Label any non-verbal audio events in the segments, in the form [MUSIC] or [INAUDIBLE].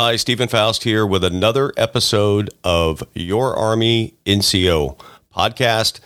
Hi, Stephen Faust here with another episode of Your Army NCO podcast.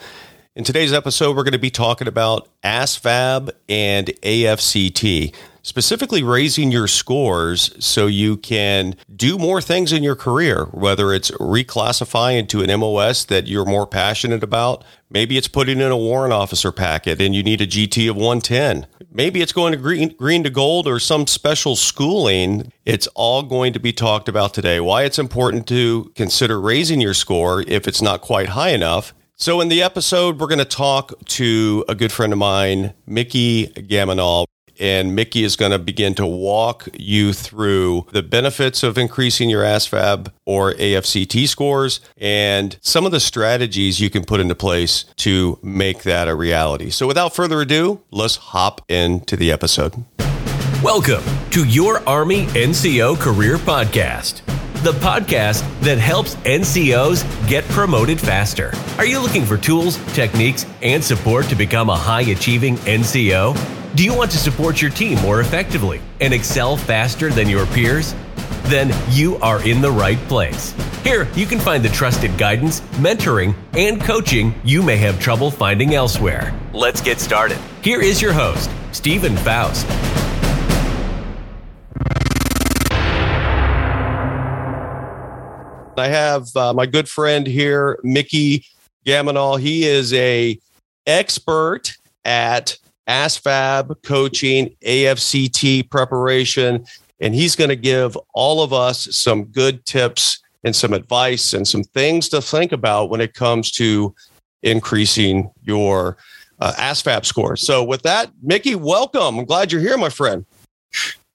In today's episode, we're going to be talking about ASVAB and AFCT, specifically raising your scores so you can do more things in your career, whether it's reclassify into an MOS that you're more passionate about. Maybe it's putting in a warrant officer packet and you need a GT of 110. Maybe it's going to green, green to gold or some special schooling. It's all going to be talked about today. Why it's important to consider raising your score if it's not quite high enough so, in the episode, we're going to talk to a good friend of mine, Mickey Gaminol. And Mickey is going to begin to walk you through the benefits of increasing your ASVAB or AFCT scores and some of the strategies you can put into place to make that a reality. So, without further ado, let's hop into the episode. Welcome to Your Army NCO Career Podcast the podcast that helps NCOs get promoted faster. Are you looking for tools, techniques, and support to become a high achieving NCO? Do you want to support your team more effectively and excel faster than your peers? Then you are in the right place. Here, you can find the trusted guidance, mentoring, and coaching you may have trouble finding elsewhere. Let's get started. Here is your host, Stephen Faust. I have uh, my good friend here, Mickey Gaminol. He is a expert at ASVAB coaching, AFCT preparation, and he's going to give all of us some good tips and some advice and some things to think about when it comes to increasing your uh, ASVAB score. So, with that, Mickey, welcome. I'm glad you're here, my friend.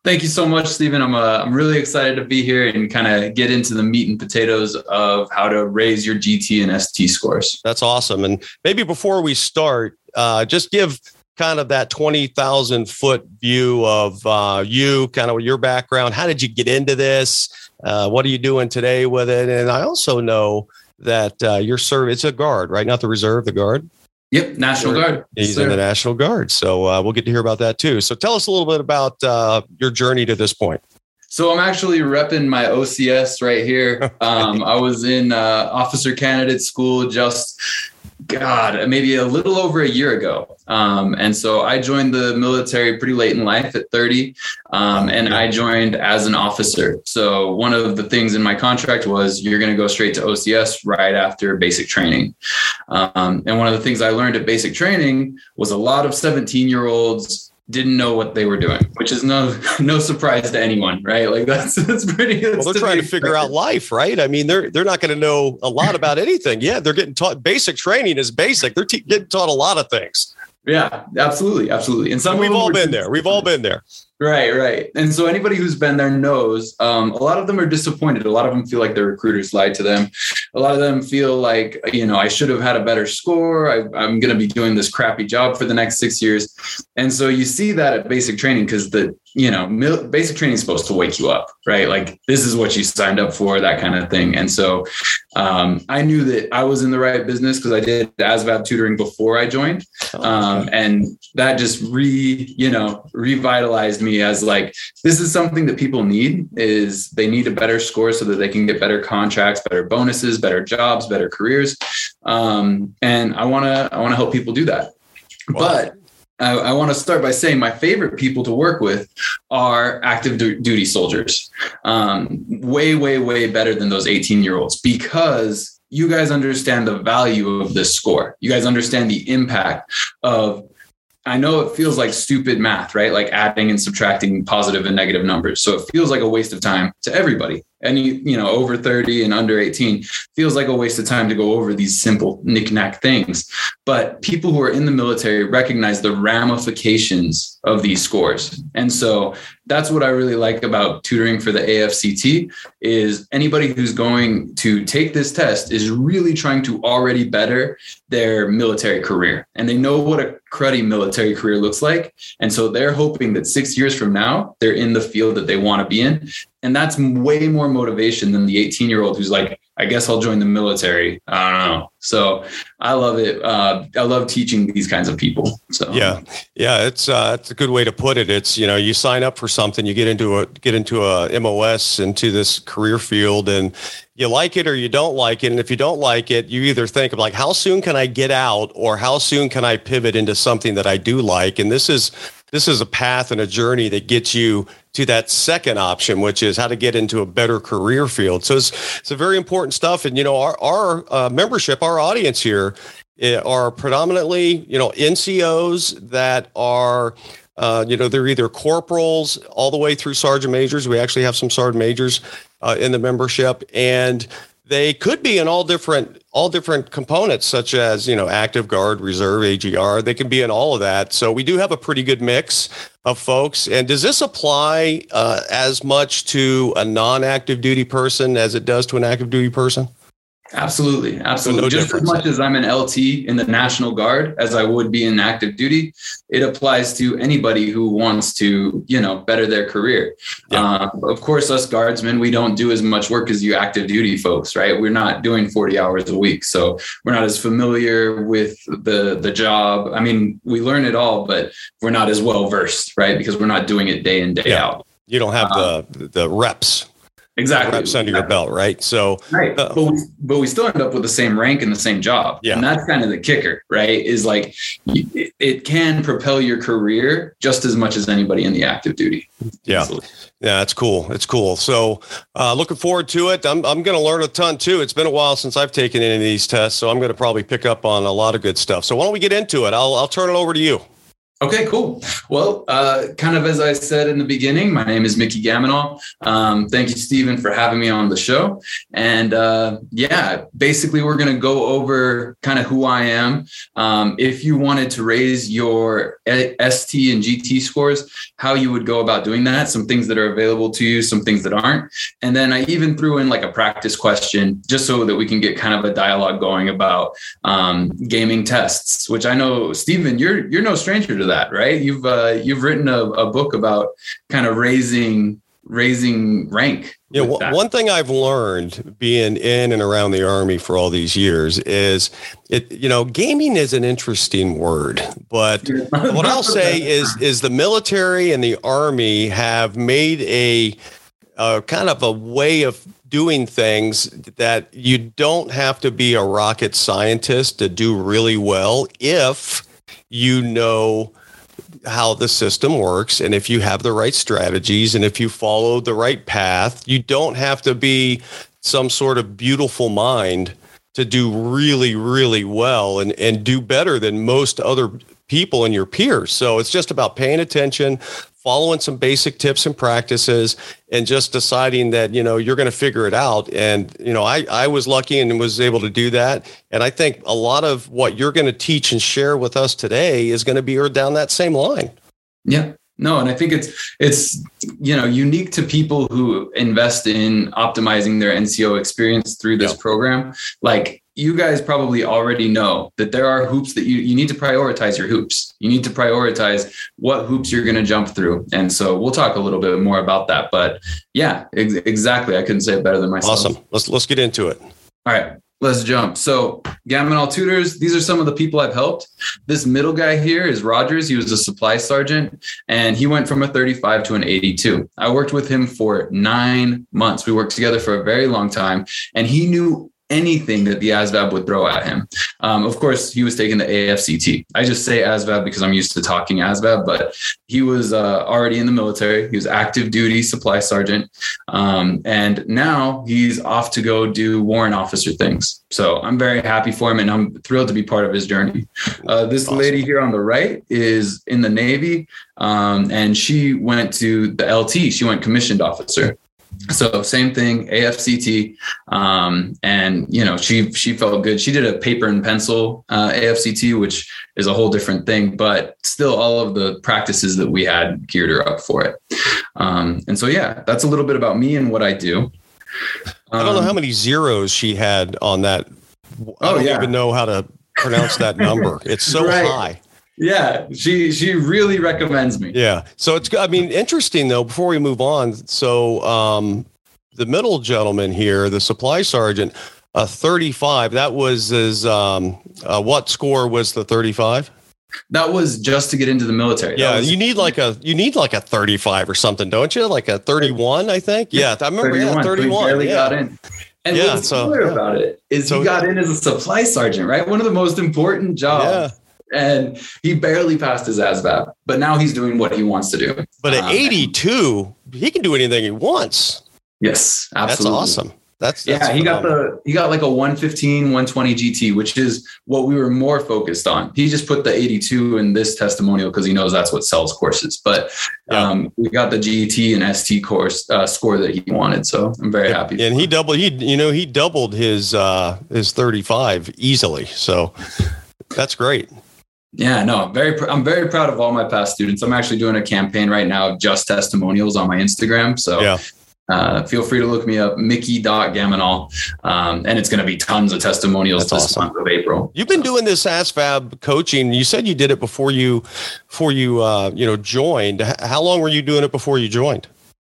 Thank you so much, Stephen. I'm uh, I'm really excited to be here and kind of get into the meat and potatoes of how to raise your GT and ST scores. That's awesome. And maybe before we start, uh, just give kind of that 20,000 foot view of uh, you, kind of your background. How did you get into this? Uh, what are you doing today with it? And I also know that uh, your service, it's a guard, right? Not the reserve, the guard. Yep, National Guard. He's in the National Guard. So uh, we'll get to hear about that too. So tell us a little bit about uh, your journey to this point. So I'm actually repping my OCS right here. [LAUGHS] Um, I was in uh, officer candidate school just God, maybe a little over a year ago. Um, and so I joined the military pretty late in life at 30, um, and I joined as an officer. So one of the things in my contract was you're going to go straight to OCS right after basic training. Um, and one of the things I learned at basic training was a lot of 17 year olds didn't know what they were doing, which is no [LAUGHS] no surprise to anyone, right? Like that's [LAUGHS] that's pretty. That's well, they're trying to figure out life, right? I mean, they're they're not going to know a lot about anything. Yeah, they're getting taught basic training is basic. They're te- getting taught a lot of things. Yeah, absolutely, absolutely. And some we've all been there. We've all been there. Right, right. And so anybody who's been there knows um, a lot of them are disappointed. A lot of them feel like their recruiters lied to them. A lot of them feel like, you know, I should have had a better score. I, am going to be doing this crappy job for the next six years. And so you see that at basic training because the you know, basic training is supposed to wake you up, right? Like this is what you signed up for, that kind of thing. And so um, I knew that I was in the right business because I did ASVAB tutoring before I joined, oh, um, and that just re, you know, revitalized me as like this is something that people need. Is they need a better score so that they can get better contracts, better bonuses, better jobs, better careers, um, and I want to I want to help people do that. Wow. But I, I want to start by saying my favorite people to work with are active du- duty soldiers. Um, way, way, way better than those 18 year olds because you guys understand the value of this score. You guys understand the impact of I know it feels like stupid math, right? Like adding and subtracting positive and negative numbers. So it feels like a waste of time to everybody any you know over 30 and under 18 feels like a waste of time to go over these simple knickknack things. But people who are in the military recognize the ramifications of these scores. And so that's what i really like about tutoring for the afct is anybody who's going to take this test is really trying to already better their military career. And they know what a cruddy military career looks like. And so they're hoping that six years from now they're in the field that they want to be in and that's way more motivation than the 18 year old who's like i guess i'll join the military. I don't know. So i love it uh, i love teaching these kinds of people so. Yeah. Yeah it's uh it's a good way to put it. It's you know you sign up for something you get into a get into a mos into this career field and you like it or you don't like it and if you don't like it you either think of like how soon can i get out or how soon can i pivot into something that i do like? And this is this is a path and a journey that gets you to that second option, which is how to get into a better career field. So it's, it's a very important stuff. And, you know, our, our uh, membership, our audience here eh, are predominantly, you know, NCOs that are, uh, you know, they're either corporals all the way through sergeant majors. We actually have some sergeant majors uh, in the membership. And they could be in all different all different components such as you know active guard reserve agr they can be in all of that. So we do have a pretty good mix of folks. And does this apply uh, as much to a non-active duty person as it does to an active duty person Absolutely, absolutely. no Just as much as I'm an LT in the National Guard as I would be in active duty, it applies to anybody who wants to, you know, better their career. Yeah. Uh, of course, us guardsmen, we don't do as much work as you active duty folks, right? We're not doing 40 hours a week, so we're not as familiar with the the job. I mean, we learn it all, but we're not as well versed, right? Because we're not doing it day in day yeah. out. You don't have uh, the the reps exactly reps under your belt, right? So, right, uh, but we, but we still end up with the same rank and the same job, yeah. And that's kind of the kicker, right? Is like it, it can propel your career just as much as anybody in the active duty. Yeah, Absolutely. yeah, that's cool. It's cool. So, uh, looking forward to it. I'm I'm going to learn a ton too. It's been a while since I've taken any of these tests, so I'm going to probably pick up on a lot of good stuff. So, why don't we get into it? I'll I'll turn it over to you. Okay, cool. Well, uh, kind of as I said in the beginning, my name is Mickey Gaminol. Um, thank you, Stephen, for having me on the show. And uh, yeah, basically, we're going to go over kind of who I am. Um, if you wanted to raise your ST and GT scores, how you would go about doing that, some things that are available to you, some things that aren't. And then I even threw in like a practice question just so that we can get kind of a dialogue going about um, gaming tests, which I know, Stephen, you're you're no stranger to that, right? You've uh, you've written a, a book about kind of raising raising rank. Yeah, w- one thing I've learned being in and around the army for all these years is it. You know, gaming is an interesting word, but [LAUGHS] what I'll say is is the military and the army have made a, a kind of a way of doing things that you don't have to be a rocket scientist to do really well if you know how the system works and if you have the right strategies and if you follow the right path you don't have to be some sort of beautiful mind to do really really well and and do better than most other people and your peers. So it's just about paying attention following some basic tips and practices and just deciding that you know you're going to figure it out. And you know I, I was lucky and was able to do that. And i think a lot of what you're going to teach and share with us today is going to be down that same line. Yeah. No and i think it's it's you know unique to people who invest in optimizing their nco experience through this program. Like you guys probably already know that there are hoops that you, you need to prioritize your hoops. You need to prioritize what hoops you're going to jump through. And so we'll talk a little bit more about that. But yeah, ex- exactly. I couldn't say it better than myself. Awesome. Let's let's get into it. All right. Let's jump. So, Gaminol tutors, these are some of the people I've helped. This middle guy here is Rogers. He was a supply sergeant and he went from a 35 to an 82. I worked with him for nine months. We worked together for a very long time and he knew anything that the ASVAB would throw at him. Um, of course, he was taking the AFCT. I just say ASVAB because I'm used to talking ASVAB, but he was uh, already in the military. He was active duty supply sergeant. Um, and now he's off to go do warrant officer things. So I'm very happy for him and I'm thrilled to be part of his journey. Uh, this awesome. lady here on the right is in the Navy um, and she went to the LT. She went commissioned officer so same thing afct um, and you know she she felt good. She did a paper and pencil uh, afct which is a whole different thing but still all of the practices that we had geared her up for it. Um, and so yeah that's a little bit about me and what i do. Um, i don't know how um, many zeros she had on that. I oh, don't yeah. even know how to pronounce that number. It's so [LAUGHS] right. high Yeah, she she really recommends me. Yeah. So it's I mean interesting though. Before we move on, so um, the middle gentleman here, the supply sergeant, a 35. That was his. Um, uh, what score was the 35? That was just to get into the military. Yeah, was, you need like a you need like a 35 or something, don't you? Like a 31, I think. Yeah, I remember. 31, yeah, 31. barely yeah. got in. And yeah, what's so, yeah. about it is so, he got in as a supply sergeant, right? One of the most important jobs. And he barely passed his ASVAB, but now he's doing what he wants to do. But at um, 82, he can do anything he wants. Yes, absolutely. That's awesome. That's, that's yeah. He got the he got like a 115, 120 GT, which is what we were more focused on. He just put the 82 in this testimonial because he knows that's what sells courses. But yeah. um, we got the GT and ST course uh, score that he wanted, so I'm very happy. And he doubled. He you know he doubled his uh, his 35 easily. So [LAUGHS] that's great. Yeah, no, very. Pr- I'm very proud of all my past students. I'm actually doing a campaign right now of just testimonials on my Instagram. So yeah. Uh, feel free to look me up, Mickey.Gaminol. Um, and it's going to be tons of testimonials That's this awesome. month of April. You've been doing this ASVAB coaching. You said you did it before you, before you, uh, you know, joined. How long were you doing it before you joined?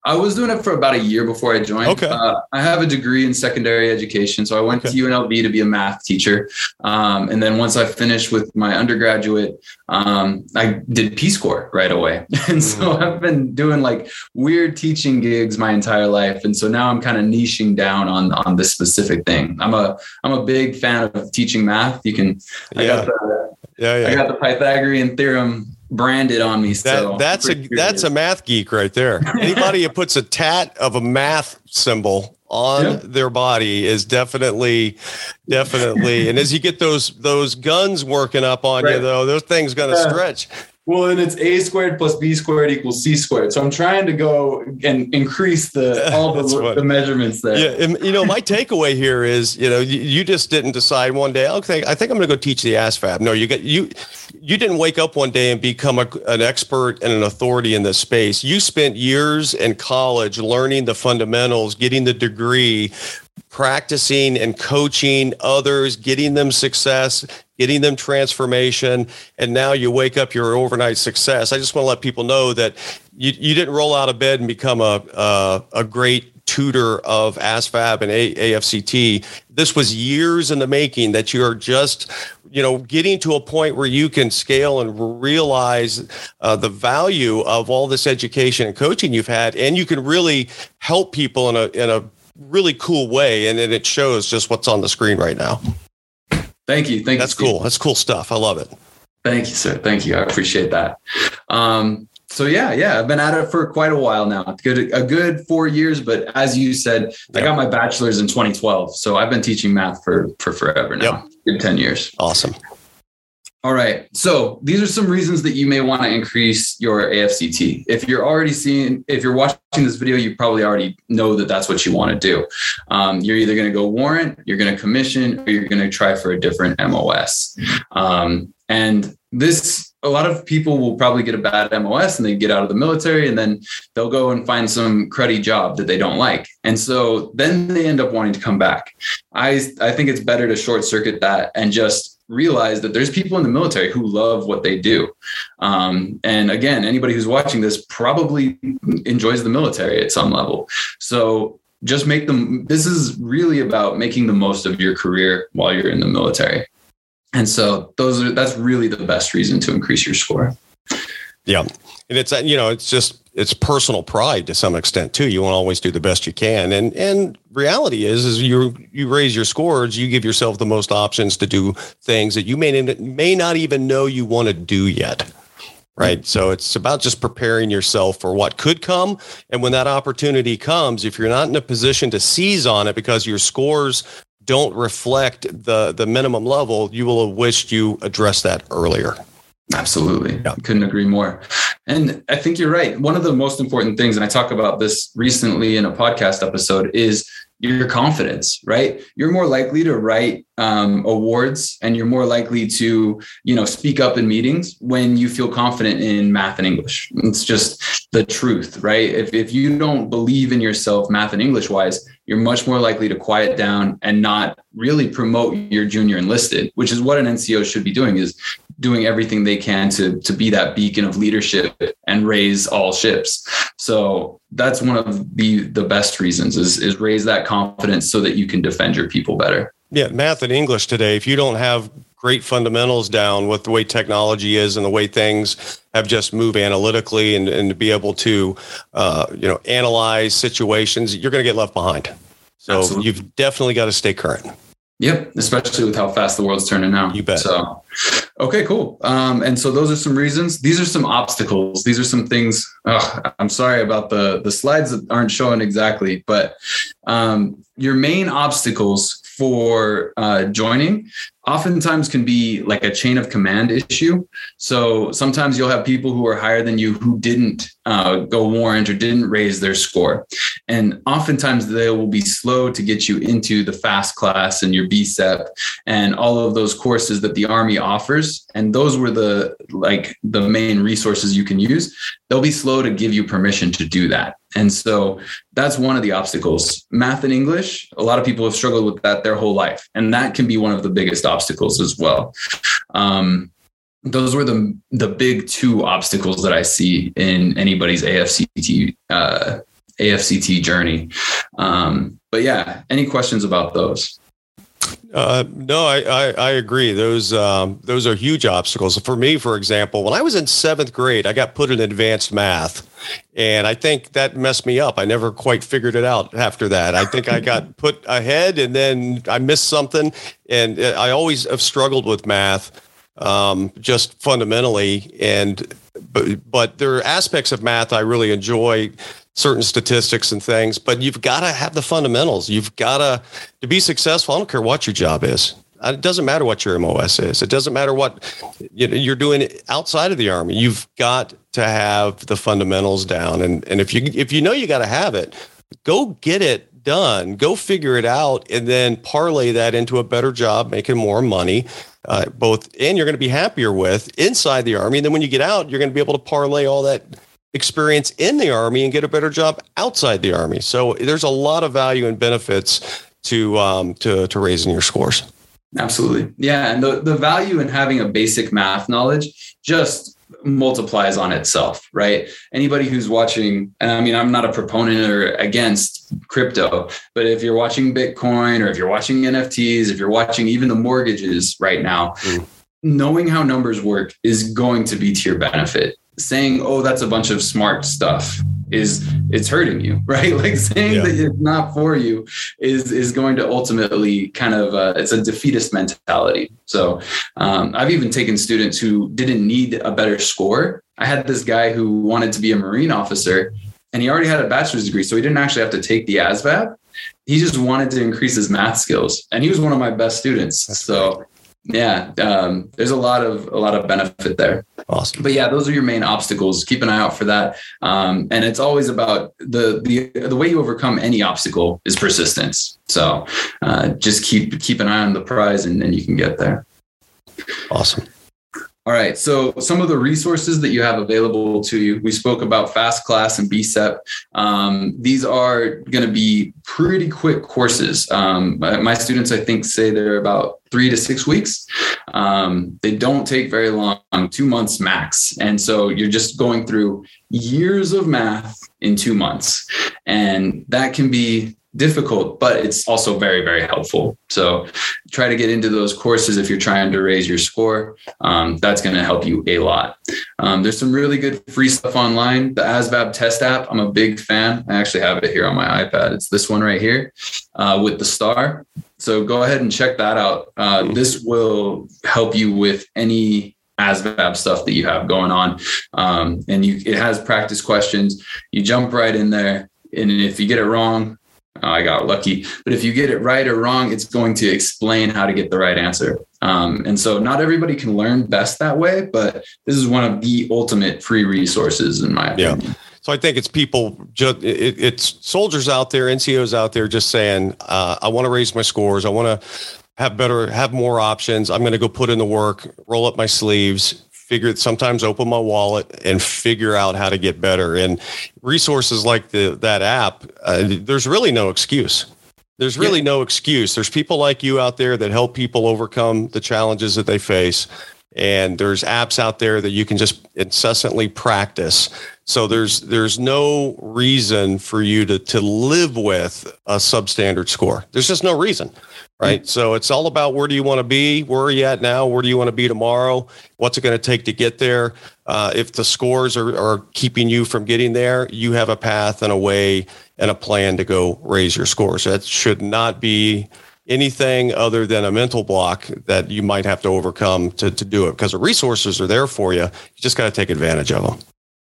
I was doing it for about a year before I joined. Okay. Uh, I have a degree in secondary education. So I went okay. to UNLV to be a math teacher. Um, and then once I finished with my undergraduate, um, I did Peace Corps right away. [LAUGHS] And so mm. I've been doing like weird teaching gigs my entire life. And so now I'm kind of niching down on, on this specific thing. I'm a, I'm a big fan of teaching math. You can, yeah. I got the, yeah, yeah. I got the Pythagorean theorem branded on me. So that, that's a that's a math geek right there. [LAUGHS] Anybody who puts a tat of a math symbol on yep. their body is definitely definitely and as you get those those guns working up on right. you though those things going to yeah. stretch well, and it's a squared plus b squared equals c squared. So I'm trying to go and increase the [LAUGHS] all the, the measurements there. Yeah, and, you know, my takeaway here is, you know, you, you just didn't decide one day. Okay, I think I'm going to go teach the ASVAB. No, you get you you didn't wake up one day and become a, an expert and an authority in this space. You spent years in college learning the fundamentals, getting the degree, practicing and coaching others, getting them success, getting them transformation, and now you wake up your overnight success. I just want to let people know that you, you didn't roll out of bed and become a, a, a great tutor of ASVAB and a- AFCT. This was years in the making that you're just, you know, getting to a point where you can scale and realize uh, the value of all this education and coaching you've had, and you can really help people in a in a really cool way, and, it shows just what's on the screen right now. Thank you. Thank That's you. cool. That's cool stuff. I love it. Thank you, sir. Thank you. I appreciate that. Um, so yeah, yeah, I've been at it for quite a while now. Good, a good four years. But as you said, yep. I got my bachelor's in 2012, so I've been teaching math for for forever now. Yep. Good 10 years. Awesome. All right. So these are some reasons that you may want to increase your AFCT. If you're already seeing, if you're watching this video, you probably already know that that's what you want to do. Um, you're either going to go warrant, you're going to commission, or you're going to try for a different MOS. Um, and this, a lot of people will probably get a bad MOS and they get out of the military and then they'll go and find some cruddy job that they don't like. And so then they end up wanting to come back. I, I think it's better to short circuit that and just realize that there's people in the military who love what they do. Um, and again, anybody who's watching this probably enjoys the military at some level. So just make them, this is really about making the most of your career while you're in the military. And so those are, that's really the best reason to increase your score. Yeah. And it's, uh, you know, it's just, it's personal pride to some extent too. You want to always do the best you can. And, and reality is, is you, you raise your scores, you give yourself the most options to do things that you may, may not even know you want to do yet. Right. So it's about just preparing yourself for what could come. And when that opportunity comes, if you're not in a position to seize on it because your scores don't reflect the, the minimum level, you will have wished you addressed that earlier. Absolutely. Yeah. Couldn't agree more. And I think you're right. One of the most important things, and I talk about this recently in a podcast episode, is your confidence, right? You're more likely to write um, awards and you're more likely to, you know, speak up in meetings when you feel confident in math and English. It's just the truth, right? If, if you don't believe in yourself, math and English wise, you're much more likely to quiet down and not really promote your junior enlisted, which is what an NCO should be doing is doing everything they can to to be that beacon of leadership and raise all ships. So that's one of the the best reasons is is raise that confidence so that you can defend your people better. Yeah, math and English today. If you don't have great fundamentals down with the way technology is and the way things have just moved analytically and, and to be able to uh, you know analyze situations, you're going to get left behind. So Absolutely. you've definitely got to stay current. Yep, especially with how fast the world's turning now. You bet. So, okay, cool. Um, and so those are some reasons. These are some obstacles. These are some things. Oh, I'm sorry about the the slides that aren't showing exactly, but um, your main obstacles for uh, joining oftentimes can be like a chain of command issue. So sometimes you'll have people who are higher than you who didn't uh, go warrant or didn't raise their score. And oftentimes they will be slow to get you into the fast class and your BSEP and all of those courses that the Army offers. And those were the like the main resources you can use. They'll be slow to give you permission to do that. And so that's one of the obstacles. Math and English, a lot of people have struggled with that their whole life. And that can be one of the biggest obstacles as well. Um, those were the the big two obstacles that I see in anybody's AFCT uh, AFCT journey. Um, but yeah, any questions about those? Uh, no, I, I, I, agree. Those um, those are huge obstacles for me. For example, when I was in seventh grade, I got put in advanced math, and I think that messed me up. I never quite figured it out after that. I think I got [LAUGHS] put ahead, and then I missed something. And I always have struggled with math, um, just fundamentally. And but but there are aspects of math I really enjoy certain statistics and things, but you've got to have the fundamentals. You've got to to be successful. I don't care what your job is. It doesn't matter what your MOS is. It doesn't matter what you're doing outside of the army. You've got to have the fundamentals down, and and if you if you know you got to have it, go get it done. Go figure it out, and then parlay that into a better job, making more money. Uh, both, and you're going to be happier with inside the army. And then when you get out, you're going to be able to parlay all that experience in the army and get a better job outside the army. So there's a lot of value and benefits to um, to to raising your scores. Absolutely, yeah, and the the value in having a basic math knowledge just multiplies on itself, right? Anybody who's watching, and I mean, I'm not a proponent or against crypto, but if you're watching Bitcoin or if you're watching NFTs, if you're watching even the mortgages right now, mm. knowing how numbers work is going to be to your benefit saying, oh, that's a bunch of smart stuff is it's hurting you, [LAUGHS] right? Like saying yeah. that it's not for you is is going to ultimately kind of uh, it's a defeatist mentality. So um, I've even taken students who didn't need a better score. I had this guy who wanted to be a Marine officer, and he already had a bachelor's degree, so he didn't actually have to take the ASVAB. He just wanted to increase his math skills, and he was one of my best students. That's so. Great yeah um, there's a lot of a lot of benefit there. Awesome. But yeah those are your main obstacles. Keep an eye out for that. Um, and it's always about the the the way you overcome any obstacle is persistence. So uh, just keep keep an eye on the prize and, and you can get there. Awesome all right. So some of the resources that you have available to you, we spoke about Fast Class and BSEP. Um, these are going to be pretty quick courses. Um, my students, I think, say they're about three to six weeks. Um, they don't take very long, two months max. And so you're just going through years of math in two months. And that can be difficult, but it's also very, very helpful. So try to get into those courses if you're trying to raise your score. Um, that's going to help you a lot. Um, there's some really good free stuff online. The ASVAB test app, I'm a big fan. I actually have it here on my iPad. It's this one right here uh, with the star. So go ahead and check that out. Uh, this will help you with any ASVAB stuff that you have going on. Um, and you, it has practice questions. You jump right in there. And if you get it wrong, I got lucky. But if you get it right or wrong, it's going to explain how to get the right answer. Um, and so not everybody can learn best that way, but this is one of the ultimate free resources in my opinion. Yeah. So I think it's people, just, it, it's soldiers out there, NCOs out there, just saying, uh, I want to raise my scores. I want to have better, have more options. I'm going to go put in the work, roll up my sleeves, figure sometimes open my wallet and figure out how to get better and resources like the that app uh, there's really no excuse there's really yeah. no excuse there's people like you out there that help people overcome the challenges that they face and there's apps out there that you can just incessantly practice. So there's there's no reason for you to to live with a substandard score. There's just no reason right? So it's all about where do you want to be? Where are you at now? Where do you want to be tomorrow? What's it going to take to get there? Uh, if the scores are, are keeping you from getting there, you have a path and a way and a plan to go raise your scores. That should not be anything other than a mental block that you might have to overcome to, to do it because the resources are there for you. You just got to take advantage of them.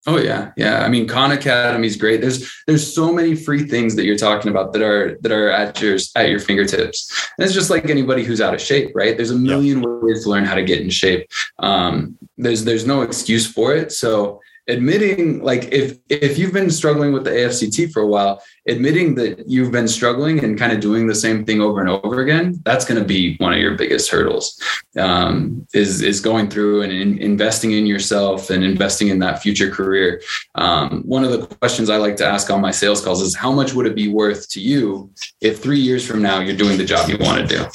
Oh yeah, yeah. I mean, Khan Academy is great. There's there's so many free things that you're talking about that are that are at your at your fingertips. And it's just like anybody who's out of shape, right? There's a million yeah. ways to learn how to get in shape. Um, there's there's no excuse for it. So admitting like if if you've been struggling with the AFCT for a while, admitting that you've been struggling and kind of doing the same thing over and over again, that's going to be one of your biggest hurdles. Um, is is going through and in, investing in yourself and investing in that future career. Um, one of the questions I like to ask on my sales calls is how much would it be worth to you if three years from now you're doing the job you want to do?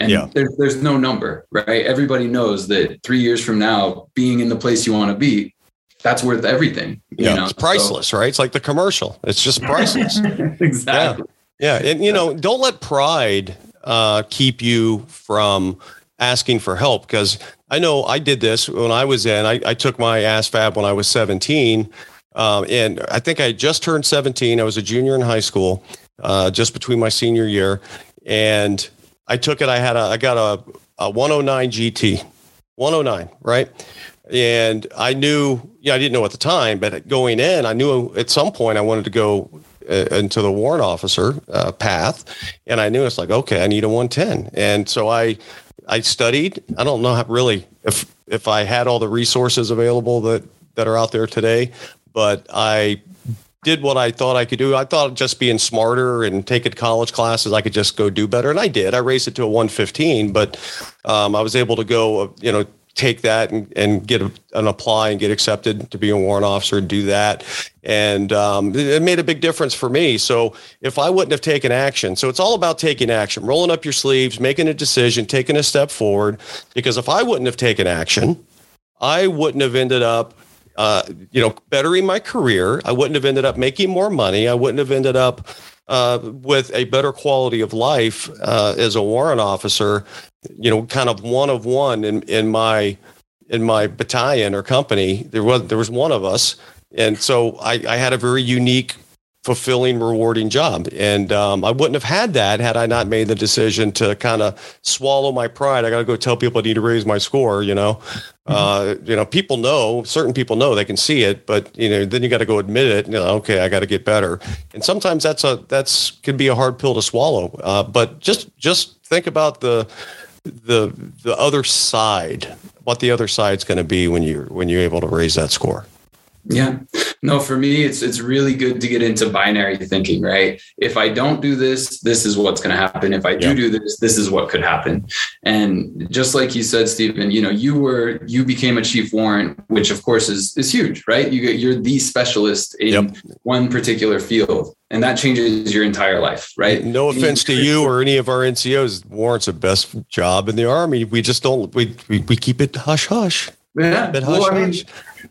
And yeah. there's, there's no number, right? Everybody knows that three years from now, being in the place you want to be that's worth everything. yeah, know? it's priceless, so. right? It's like the commercial. It's just priceless. [LAUGHS] exactly. Yeah. yeah. and you know, don't let pride uh, keep you from asking for help because I know I did this when I was in. I, I took my ASVAB when I was 17, um, and I think I just turned 17. I was a junior in high school, uh, just between my senior year, and I took it. I had a I got a, a 109 GT, 109, right? And I knew, yeah, I didn't know at the time, but going in, I knew at some point I wanted to go uh, into the warrant officer uh, path, and I knew it's like, okay, I need a 110, and so I, I studied. I don't know how really if if I had all the resources available that that are out there today, but I did what I thought I could do. I thought just being smarter and taking college classes, I could just go do better, and I did. I raised it to a 115, but um, I was able to go, uh, you know, take that and, and get a, an apply and get accepted to be a warrant officer and do that. And um, it made a big difference for me. So if I wouldn't have taken action, so it's all about taking action, rolling up your sleeves, making a decision, taking a step forward. Because if I wouldn't have taken action, I wouldn't have ended up uh, you know, bettering my career. I wouldn't have ended up making more money. I wouldn't have ended up uh, with a better quality of life uh, as a warrant officer you know, kind of one of one in, in my in my battalion or company. There was there was one of us, and so I, I had a very unique, fulfilling, rewarding job. And um, I wouldn't have had that had I not made the decision to kind of swallow my pride. I got to go tell people I need to raise my score. You know, mm-hmm. uh, you know, people know certain people know they can see it, but you know, then you got to go admit it. You know, okay, I got to get better. And sometimes that's a that's can be a hard pill to swallow. Uh, but just just think about the the the other side, what the other side's going to be when you're when you're able to raise that score. Yeah. No, for me, it's it's really good to get into binary thinking, right? If I don't do this, this is what's going to happen. If I do yeah. do this, this is what could happen. And just like you said, Stephen, you know, you were you became a chief warrant, which of course is is huge, right? You get you're the specialist in yep. one particular field, and that changes your entire life, right? No offense to you or any of our NCOs, warrants the best job in the army. We just don't we we, we keep it hush hush. Yeah. Hush, well, I mean,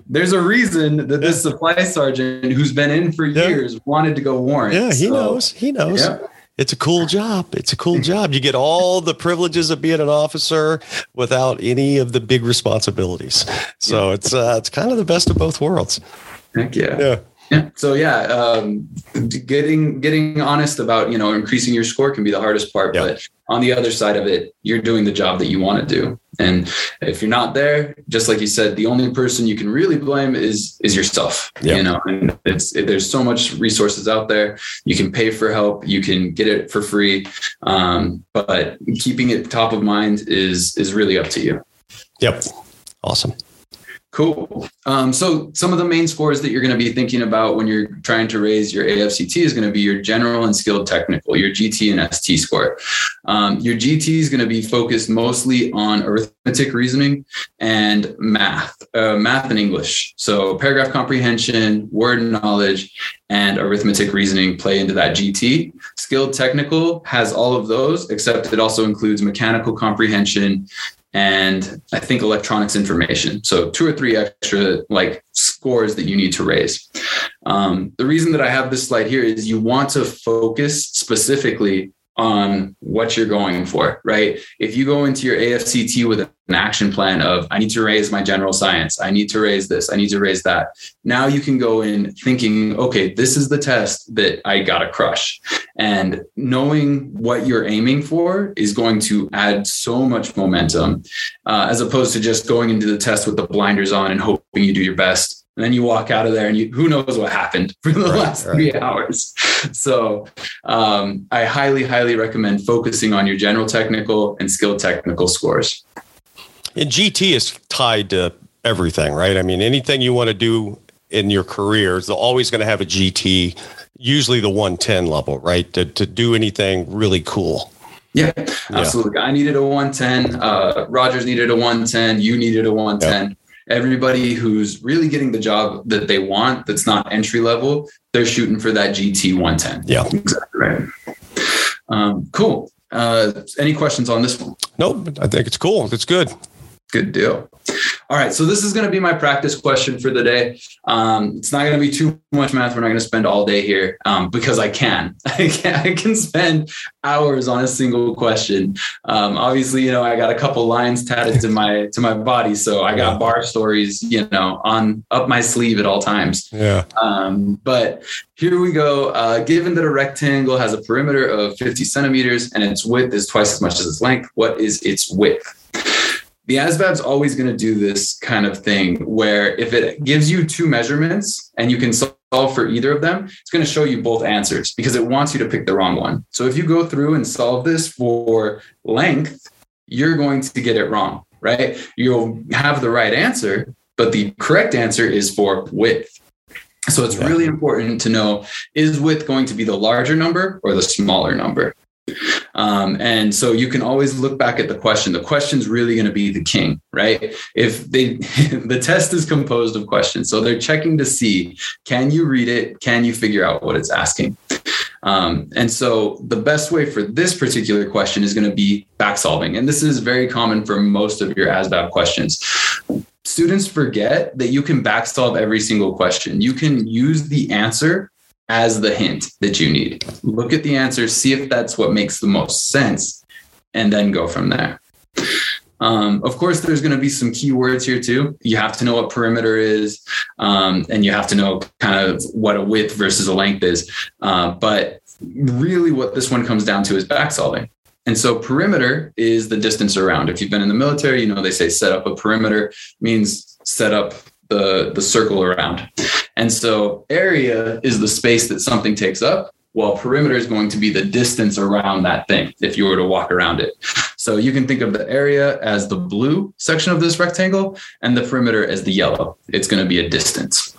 there's a reason that this supply sergeant who's been in for years wanted to go warrant. Yeah, he so, knows. He knows. Yeah. It's a cool job. It's a cool job. You get all the privileges of being an officer without any of the big responsibilities. So it's uh, it's kind of the best of both worlds. Heck yeah. Yeah. Yeah. So yeah, um, getting getting honest about you know increasing your score can be the hardest part, yeah. but on the other side of it, you're doing the job that you want to do. And if you're not there, just like you said, the only person you can really blame is is yourself. Yeah. You know, and it's it, there's so much resources out there. You can pay for help, you can get it for free, um, but keeping it top of mind is is really up to you. Yep. Awesome. Cool. Um, so some of the main scores that you're going to be thinking about when you're trying to raise your AFCT is going to be your general and skilled technical, your GT and ST score. Um, your GT is going to be focused mostly on arithmetic reasoning and math, uh, math and English. So paragraph comprehension, word knowledge, and arithmetic reasoning play into that GT. Skilled technical has all of those, except it also includes mechanical comprehension and I think electronics information. So two or three extra like scores that you need to raise. Um, the reason that I have this slide here is you want to focus specifically on what you're going for, right? If you go into your AFCT with an action plan of, I need to raise my general science, I need to raise this, I need to raise that. Now you can go in thinking, okay, this is the test that I got to crush. And knowing what you're aiming for is going to add so much momentum uh, as opposed to just going into the test with the blinders on and hoping you do your best and then you walk out of there and you who knows what happened for the right, last right. three [LAUGHS] hours so um, i highly highly recommend focusing on your general technical and skill technical scores and gt is tied to everything right i mean anything you want to do in your career is always going to have a gt usually the 110 level right to, to do anything really cool yeah, absolutely. Yeah. I needed a 110. Uh, Rogers needed a 110. You needed a 110. Yep everybody who's really getting the job that they want that's not entry level they're shooting for that gt 110 yeah. Exactly right. Um, cool. Uh, any questions on this one? Nope. I think it's cool. It's good. Good deal all right, so this is going to be my practice question for the day. Um, it's not going to be too much math. We're not going to spend all day here um, because I can. [LAUGHS] I can. I can spend hours on a single question. Um, obviously, you know, I got a couple lines tatted to my to my body, so I got bar stories, you know, on up my sleeve at all times. Yeah. Um, but here we go. Uh, given that a rectangle has a perimeter of 50 centimeters and its width is twice as much as its length, what is its width? The ASVAB's always going to do this kind of thing where if it gives you two measurements and you can solve for either of them, it's going to show you both answers because it wants you to pick the wrong one. So if you go through and solve this for length, you're going to get it wrong, right? You'll have the right answer, but the correct answer is for width. So it's really important to know is width going to be the larger number or the smaller number? Um, and so you can always look back at the question. The question's really going to be the king, right? If they, [LAUGHS] the test is composed of questions. So they're checking to see, can you read it? Can you figure out what it's asking? Um, and so the best way for this particular question is going to be back solving. And this is very common for most of your ASVAB questions. Students forget that you can back solve every single question. You can use the answer as the hint that you need. Look at the answer, see if that's what makes the most sense, and then go from there. Um, of course, there's going to be some keywords here too. You have to know what perimeter is, um, and you have to know kind of what a width versus a length is. Uh, but really, what this one comes down to is back solving. And so, perimeter is the distance around. If you've been in the military, you know they say set up a perimeter means set up the the circle around. And so area is the space that something takes up, while perimeter is going to be the distance around that thing if you were to walk around it. So you can think of the area as the blue section of this rectangle and the perimeter as the yellow. It's going to be a distance.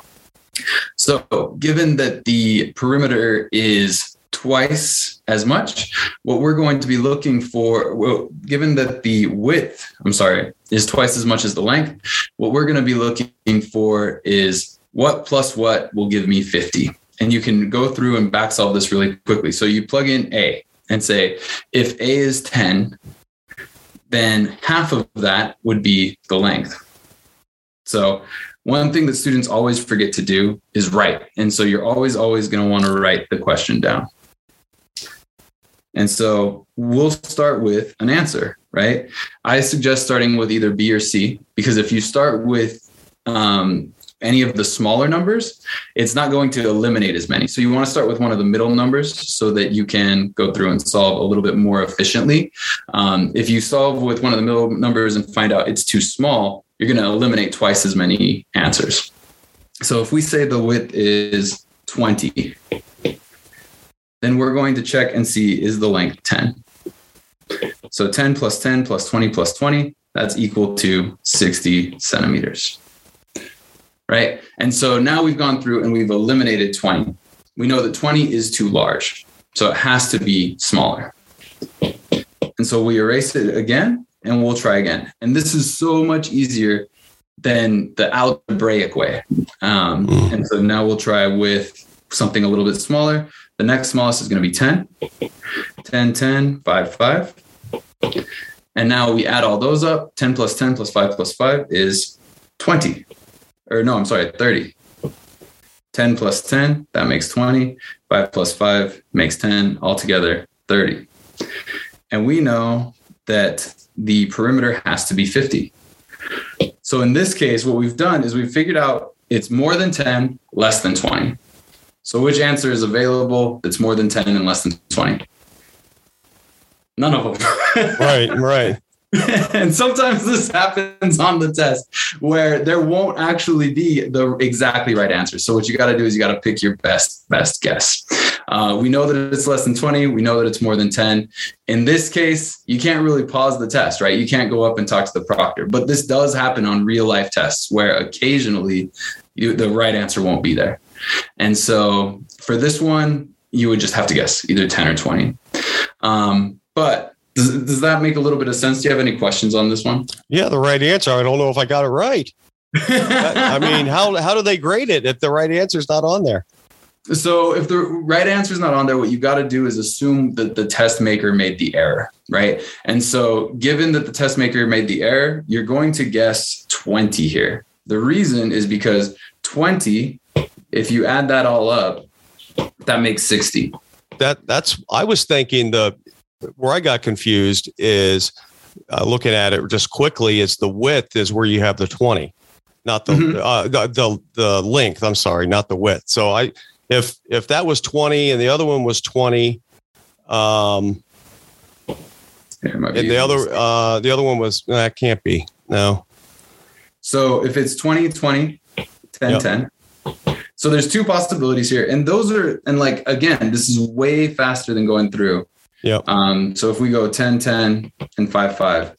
So given that the perimeter is twice as much. What we're going to be looking for, well, given that the width, I'm sorry, is twice as much as the length, what we're going to be looking for is what plus what will give me 50? And you can go through and back solve this really quickly. So you plug in A and say, if A is 10, then half of that would be the length. So one thing that students always forget to do is write. And so you're always, always going to want to write the question down. And so we'll start with an answer, right? I suggest starting with either B or C, because if you start with um, any of the smaller numbers, it's not going to eliminate as many. So you want to start with one of the middle numbers so that you can go through and solve a little bit more efficiently. Um, if you solve with one of the middle numbers and find out it's too small, you're going to eliminate twice as many answers. So if we say the width is 20, then we're going to check and see is the length 10. So 10 plus 10 plus 20 plus 20, that's equal to 60 centimeters right? And so now we've gone through and we've eliminated 20. We know that 20 is too large, so it has to be smaller. And so we erase it again and we'll try again. And this is so much easier than the algebraic way. Um, mm. And so now we'll try with something a little bit smaller. The next smallest is going to be 10, 10, 10, 5, 5. And now we add all those up 10 plus 10 plus 5 plus 5 is 20. Or no, I'm sorry, 30. 10 plus 10, that makes 20. 5 plus 5 makes 10. Altogether, 30. And we know that the perimeter has to be 50. So in this case, what we've done is we've figured out it's more than 10, less than 20. So which answer is available that's more than 10 and less than 20? None of them. [LAUGHS] right, right. [LAUGHS] and sometimes this happens on the test where there won't actually be the exactly right answer. So what you got to do is you got to pick your best best guess. Uh, we know that it's less than 20. We know that it's more than 10. In this case, you can't really pause the test, right? You can't go up and talk to the proctor. But this does happen on real life tests where occasionally you, the right answer won't be there. And so for this one, you would just have to guess either 10 or 20. Um, but does, does that make a little bit of sense? Do you have any questions on this one? Yeah, the right answer. I don't know if I got it right. I [LAUGHS] mean, how how do they grade it if the right answer is not on there? So if the right answer is not on there, what you got to do is assume that the test maker made the error, right? And so given that the test maker made the error, you're going to guess 20 here. The reason is because 20, if you add that all up, that makes 60. That that's I was thinking the where I got confused is uh, looking at it just quickly is the width is where you have the 20 not the, mm-hmm. uh, the, the the length i'm sorry not the width so i if if that was 20 and the other one was 20 um and the other uh the other one was that can't be no so if it's 20 20 10 yep. 10 so there's two possibilities here and those are and like again this is way faster than going through yeah. Um, so if we go 10, 10, and 5, 5.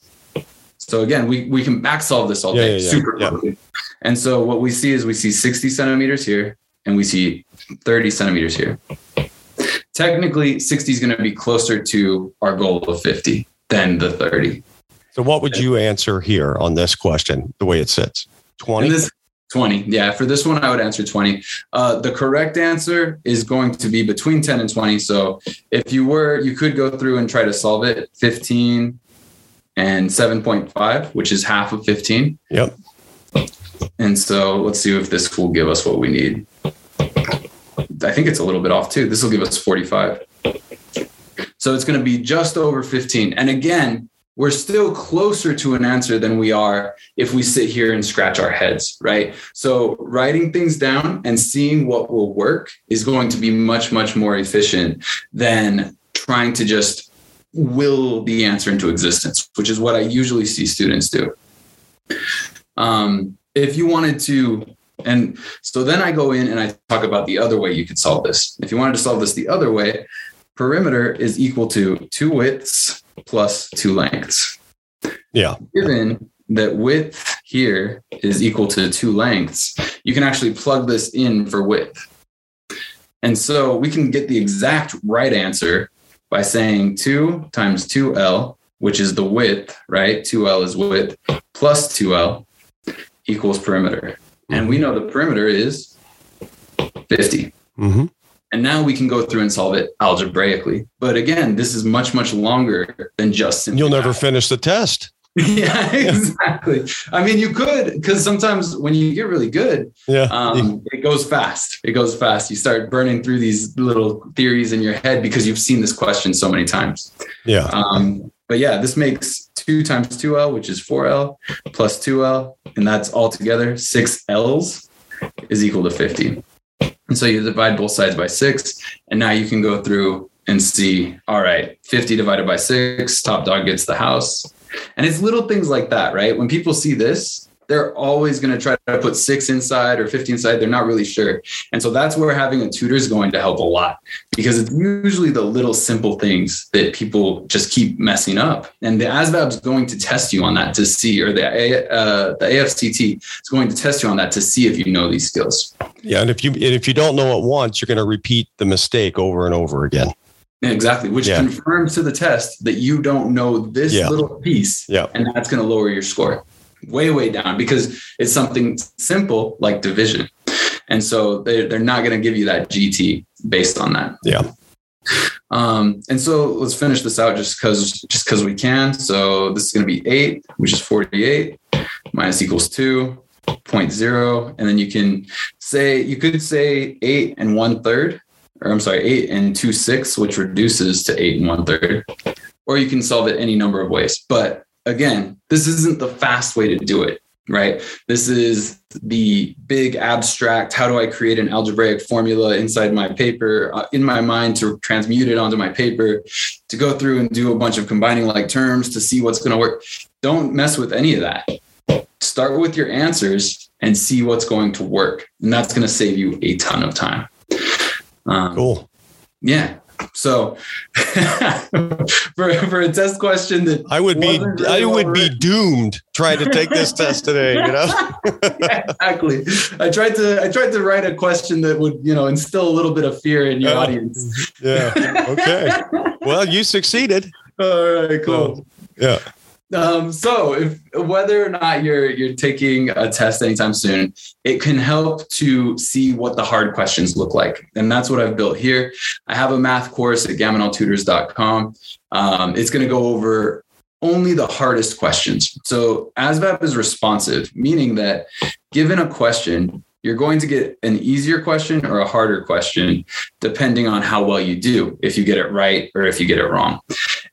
So again, we, we can back solve this all day yeah, yeah, super yeah. quickly. And so what we see is we see 60 centimeters here and we see 30 centimeters here. Technically, 60 is going to be closer to our goal of 50 than the 30. So what would you answer here on this question, the way it sits? 20? 20. Yeah, for this one, I would answer 20. Uh, the correct answer is going to be between 10 and 20. So if you were, you could go through and try to solve it 15 and 7.5, which is half of 15. Yep. And so let's see if this will give us what we need. I think it's a little bit off too. This will give us 45. So it's going to be just over 15. And again, we're still closer to an answer than we are if we sit here and scratch our heads, right? So, writing things down and seeing what will work is going to be much, much more efficient than trying to just will the answer into existence, which is what I usually see students do. Um, if you wanted to, and so then I go in and I talk about the other way you could solve this. If you wanted to solve this the other way, perimeter is equal to two widths plus two lengths. Yeah. Given that width here is equal to two lengths, you can actually plug this in for width. And so we can get the exact right answer by saying 2 times 2L, which is the width, right? 2L is width, plus 2L equals perimeter. And we know the perimeter is 50. Mm-hmm and now we can go through and solve it algebraically. But again, this is much, much longer than just You'll never math. finish the test. [LAUGHS] yeah, exactly. I mean, you could because sometimes when you get really good, yeah, um, it goes fast. It goes fast. You start burning through these little theories in your head because you've seen this question so many times. Yeah. Um, but yeah, this makes two times two L, which is four L, plus two L, and that's all together six L's is equal to fifty. And so you divide both sides by six, and now you can go through and see, all right, 50 divided by six, top dog gets the house. And it's little things like that, right? When people see this, they're always going to try to put six inside or 50 inside. They're not really sure. And so that's where having a tutor is going to help a lot because it's usually the little simple things that people just keep messing up. And the ASVAB is going to test you on that to see, or the, uh, the AFCT is going to test you on that to see if you know these skills. Yeah. And if you, and if you don't know it once, you're going to repeat the mistake over and over again. Exactly, which yeah. confirms to the test that you don't know this yeah. little piece, yeah. and that's going to lower your score way, way down because it's something simple like division. And so they, they're not going to give you that GT based on that. Yeah. Um, and so let's finish this out just because just because we can. So this is going to be eight, which is 48 minus equals two. 0.0 and then you can say you could say eight and one third or i'm sorry eight and two six which reduces to eight and one third or you can solve it any number of ways but again this isn't the fast way to do it right? This is the big abstract. How do I create an algebraic formula inside my paper uh, in my mind to transmute it onto my paper to go through and do a bunch of combining like terms to see what's going to work? Don't mess with any of that. Start with your answers and see what's going to work. And that's going to save you a ton of time. Um, cool. Yeah. So [LAUGHS] for, for a test question that I would be really I would be doomed trying to take this test today, you know? yeah, [LAUGHS] exactly. I tried to I tried to write a question that would, you know, instill a little bit of fear in your uh, audience. Yeah. Okay. [LAUGHS] well, you succeeded. All right, cool. yeah. Um, so if whether or not you're you're taking a test anytime soon, it can help to see what the hard questions look like. And that's what I've built here. I have a math course at gaminaltutors.com. Um, it's going to go over only the hardest questions. So ASVAB is responsive, meaning that given a question, you're going to get an easier question or a harder question depending on how well you do, if you get it right or if you get it wrong.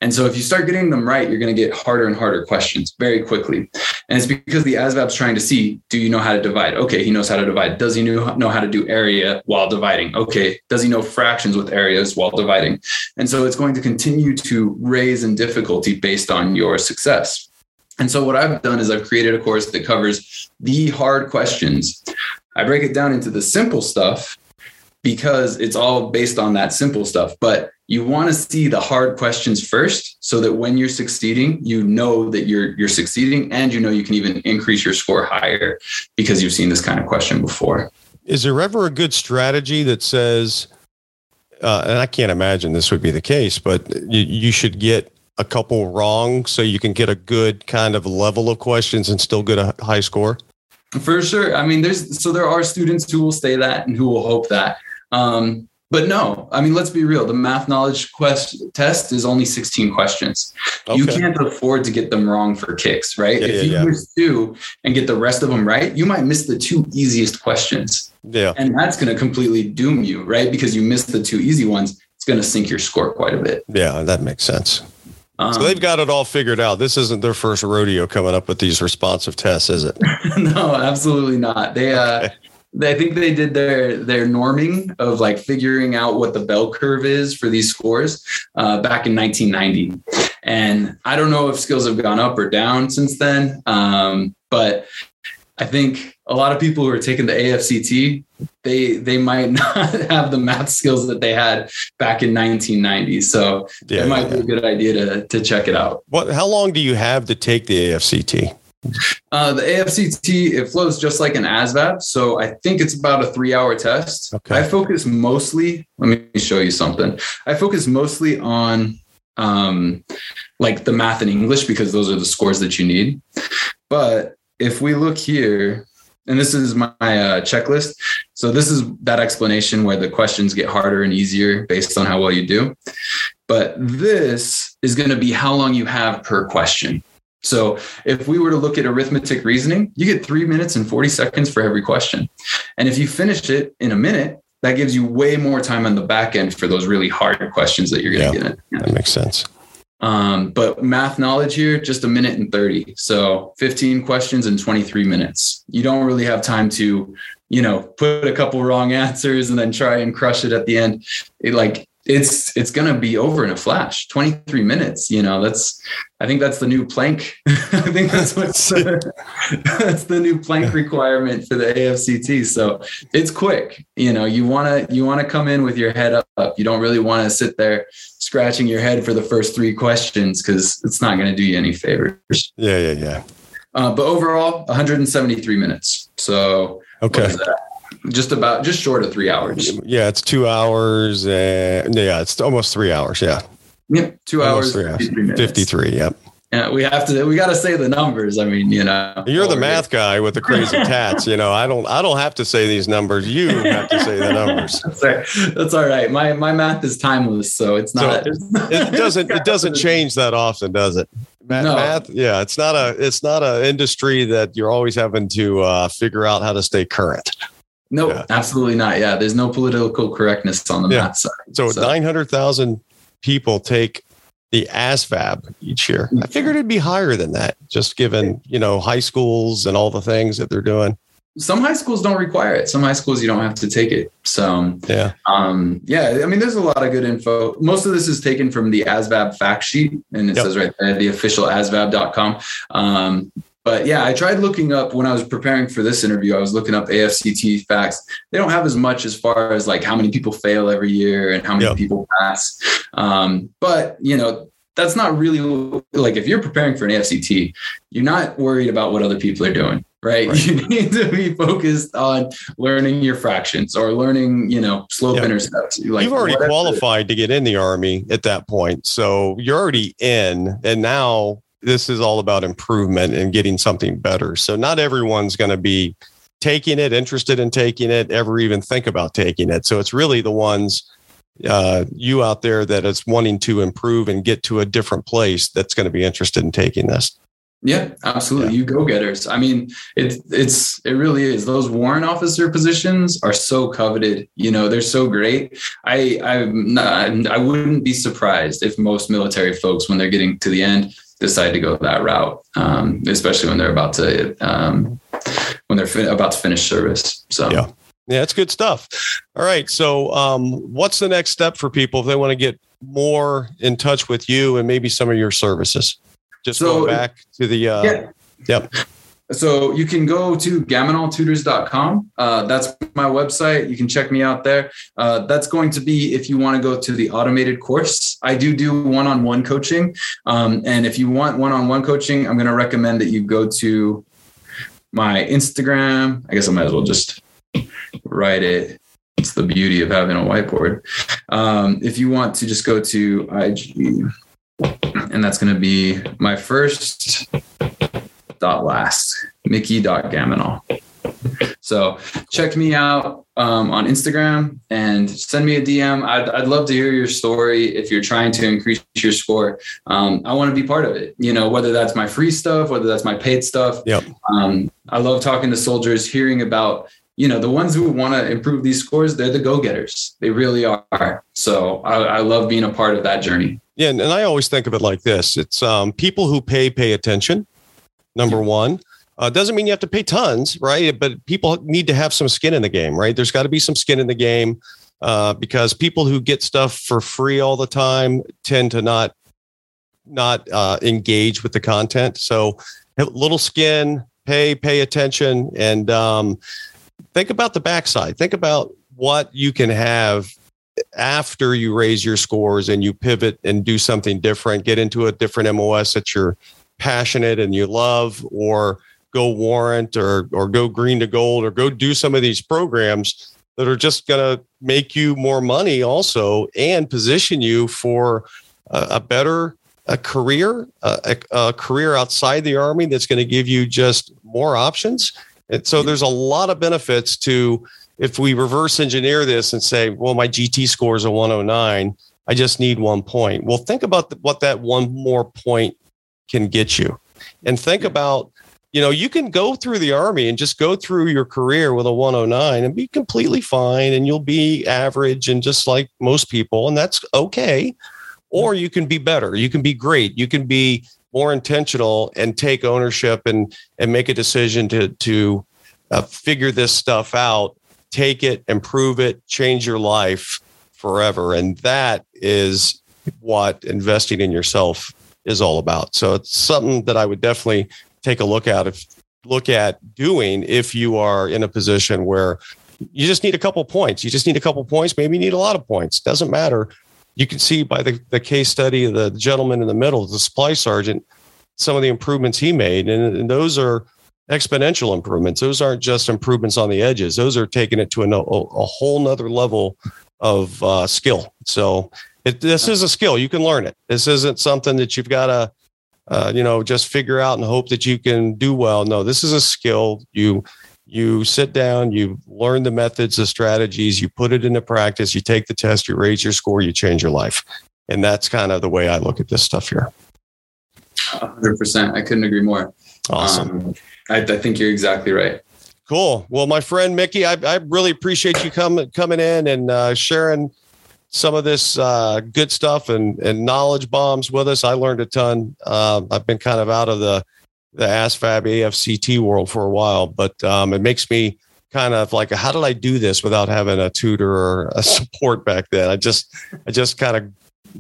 And so if you start getting them right, you're going to get harder and harder questions very quickly. And it's because the ASVAB's trying to see, do you know how to divide? Okay, he knows how to divide. Does he know how to do area while dividing? Okay, does he know fractions with areas while dividing? And so it's going to continue to raise in difficulty based on your success. And so what I've done is I've created a course that covers the hard questions. I break it down into the simple stuff because it's all based on that simple stuff. But you want to see the hard questions first so that when you're succeeding, you know that you're you're succeeding and you know you can even increase your score higher because you've seen this kind of question before. Is there ever a good strategy that says uh, and I can't imagine this would be the case, but you, you should get a couple wrong so you can get a good kind of level of questions and still get a high score? For sure. I mean, there's so there are students who will say that and who will hope that. Um, but no, I mean, let's be real. The math knowledge quest test is only 16 questions. Okay. You can't afford to get them wrong for kicks, right? Yeah, if yeah, you yeah. miss two and get the rest of them right, you might miss the two easiest questions. Yeah. And that's going to completely doom you, right? Because you missed the two easy ones. It's going to sink your score quite a bit. Yeah, that makes sense. Um, so they've got it all figured out. This isn't their first rodeo coming up with these responsive tests, is it? [LAUGHS] no, absolutely not. They, uh, okay. uh, I think they did their their norming of like figuring out what the bell curve is for these scores uh, back in 1990, and I don't know if skills have gone up or down since then. Um, but I think a lot of people who are taking the AFCT, they they might [LAUGHS] not have the math skills that they had back in 1990. So yeah, it might yeah. be a good idea to to check it out. What? How long do you have to take the AFCT? Uh, the AFCT it flows just like an ASVAB, so I think it's about a three-hour test. Okay. I focus mostly. Let me show you something. I focus mostly on um, like the math and English because those are the scores that you need. But if we look here, and this is my uh, checklist. So this is that explanation where the questions get harder and easier based on how well you do. But this is going to be how long you have per question. So if we were to look at arithmetic reasoning, you get three minutes and 40 seconds for every question. And if you finish it in a minute, that gives you way more time on the back end for those really hard questions that you're going to yeah, get in. That makes sense. Um, but math knowledge here, just a minute and 30. So 15 questions in 23 minutes. You don't really have time to, you know, put a couple wrong answers and then try and crush it at the end. It like it's it's going to be over in a flash 23 minutes you know that's i think that's the new plank. [LAUGHS] I think that's what's [LAUGHS] that's the new plank requirement for the afct so it's quick you know you want to you want to come in with your head up. You don't really want to sit there scratching your head for the first three questions because it's not going to do you any favors. Yeah yeah yeah. Uh, but overall 173 minutes. So okay just about just short of three hours. Yeah, it's two hours. And yeah, it's almost three hours. Yeah. Yep, two almost hours. Three hours. 53 Yep. Yeah, we have to. We got to say the numbers. I mean, you know, you're the math guy with the crazy [LAUGHS] tats. You know, I don't. I don't have to say these numbers. You have to say the numbers. [LAUGHS] That's, right. That's all right. My my math is timeless, so it's not. So it doesn't. It doesn't [LAUGHS] change that often, does it? Math, no. math, yeah, it's not a. It's not an industry that you're always having to uh, figure out how to stay current. No, yeah. absolutely not. Yeah, there's no political correctness on the yeah. math side. So, so. nine hundred thousand people take the ASVAB each year. I figured it'd be higher than that, just given, you know, high schools and all the things that they're doing. Some high schools don't require it. Some high schools you don't have to take it. So yeah, um, yeah. I mean, there's a lot of good info. Most of this is taken from the ASVAB fact sheet, and it yep. says right there the official ASVAB.com. Um, but yeah, I tried looking up when I was preparing for this interview. I was looking up AFCT facts. They don't have as much as far as like how many people fail every year and how many yep. people pass. Um, but you know, that's not really like if you're preparing for an AFCT, you're not worried about what other people are doing. Right? right. [LAUGHS] You need to be focused on learning your fractions or learning, you know, slope yep. intercepts. Like You've already qualified to get in the army at that point. So you're already in. And now this is all about improvement and getting something better. So not everyone's going to be taking it, interested in taking it, ever even think about taking it. So it's really the ones uh, you out there that is wanting to improve and get to a different place that's going to be interested in taking this. Yeah, absolutely. Yeah. You go getters. I mean, it, it's it really is. Those warrant officer positions are so coveted. You know, they're so great. I I'm not, I wouldn't be surprised if most military folks, when they're getting to the end, decide to go that route, um, especially when they're about to um, when they're fin- about to finish service. So yeah, yeah, it's good stuff. All right, so um, what's the next step for people if they want to get more in touch with you and maybe some of your services? Just so, go back to the uh, yeah. Yep. So you can go to gaminaltutors.com. Uh, that's my website. You can check me out there. Uh, that's going to be if you want to go to the automated course. I do do one-on-one coaching, um, and if you want one-on-one coaching, I'm going to recommend that you go to my Instagram. I guess I might as well just write it. It's the beauty of having a whiteboard. Um, if you want to just go to IG, and that's going to be my first dot last. Mickey dot gaminal so check me out um, on instagram and send me a dm I'd, I'd love to hear your story if you're trying to increase your score. Um, i want to be part of it you know whether that's my free stuff whether that's my paid stuff. Yep. Um, i love talking to soldiers hearing about you know the ones who want to improve these scores they're the go-getters. They really are. So I, I love being a part of that journey. Yeah and, and i always think of it like this. It's um, people who pay pay attention number one. Uh, doesn't mean you have to pay tons, right? But people need to have some skin in the game, right? There's got to be some skin in the game uh, because people who get stuff for free all the time tend to not not uh, engage with the content. So, little skin, pay pay attention, and um, think about the backside. Think about what you can have after you raise your scores and you pivot and do something different. Get into a different MOS that you're passionate and you love, or go warrant or or go green to gold or go do some of these programs that are just going to make you more money also and position you for a, a better a career a, a, career outside the army that's going to give you just more options. And so there's a lot of benefits to if we reverse engineer this and say well my gt score is a 109 i just need one point. Well think about what that one more point can get you. And think about, you know, you can go through the army and just go through your career with a 109 and be completely fine and you'll be average and just like most people and that's okay. Or you can be better. You can be great. You can be more intentional and take ownership and and make a decision to to uh, figure this stuff out, take it, improve it, change your life forever. And that is what investing in yourself is all about. So it's something that I would definitely take a look at if look at doing if you are in a position where you just need a couple points. You just need a couple points. Maybe you need a lot of points. Doesn't matter. You can see by the, the case study of the gentleman in the middle, the supply sergeant, some of the improvements he made. And, and those are exponential improvements. Those aren't just improvements on the edges. Those are taking it to a, a whole nother level of uh, skill. So it, this is a skill. You can learn it. This isn't something that you've got to uh, you know, just figure out and hope that you can do well. No, this is a skill. You you sit down, you learn the methods, the strategies, you put it into practice, you take the test, you raise your score, you change your life. And that's kind of the way I look at this stuff here. 100%. I couldn't agree more. Awesome. Um, I, I think you're exactly right. Cool. Well, my friend Mickey, I, I really appreciate you coming coming in and uh, sharing some of this uh, good stuff and and knowledge bombs with us. I learned a ton. Uh, I've been kind of out of the the ASVAB AFCT world for a while, but um, it makes me kind of like, how did I do this without having a tutor or a [LAUGHS] support back then? I just I just kind of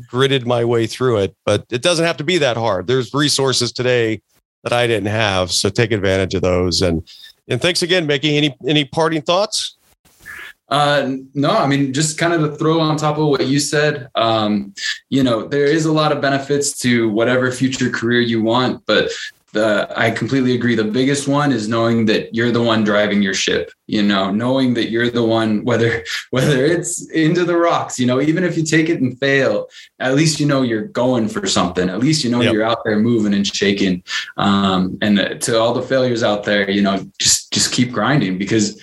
gritted my way through it, but it doesn't have to be that hard. There's resources today that I didn't have, so take advantage of those and and thanks again, Mickey. Any any parting thoughts? Uh, no, I mean, just kind of to throw on top of what you said, um, you know, there is a lot of benefits to whatever future career you want, but the, I completely agree. The biggest one is knowing that you're the one driving your ship, you know, knowing that you're the one, whether, [LAUGHS] whether it's into the rocks, you know, even if you take it and fail, at least, you know, you're going for something. At least, you know, yep. you're out there moving and shaking. Um, and to all the failures out there, you know, just, just keep grinding because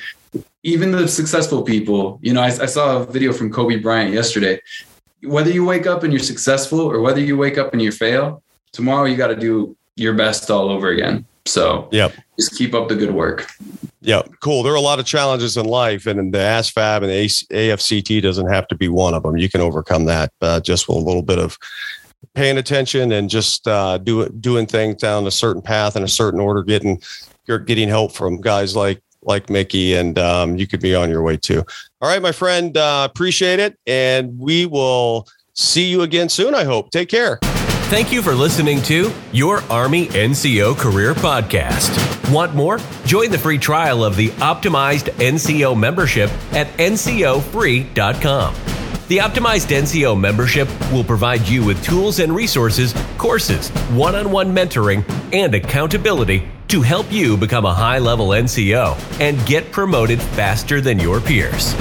even the successful people, you know, I, I saw a video from Kobe Bryant yesterday. Whether you wake up and you're successful or whether you wake up and you fail, tomorrow you got to do your best all over again. So yep. just keep up the good work. Yeah, cool. There are a lot of challenges in life, and the ASVAB and the AFCT doesn't have to be one of them. You can overcome that uh, just with a little bit of paying attention and just uh, do, doing things down a certain path in a certain order, getting you're getting help from guys like like Mickey, and um, you could be on your way too. All right, my friend, uh, appreciate it, and we will see you again soon. I hope. Take care. Thank you for listening to Your Army NCO Career Podcast. Want more? Join the free trial of the optimized NCO membership at ncofree.com. The optimized NCO membership will provide you with tools and resources, courses, one on one mentoring, and accountability to help you become a high level NCO and get promoted faster than your peers.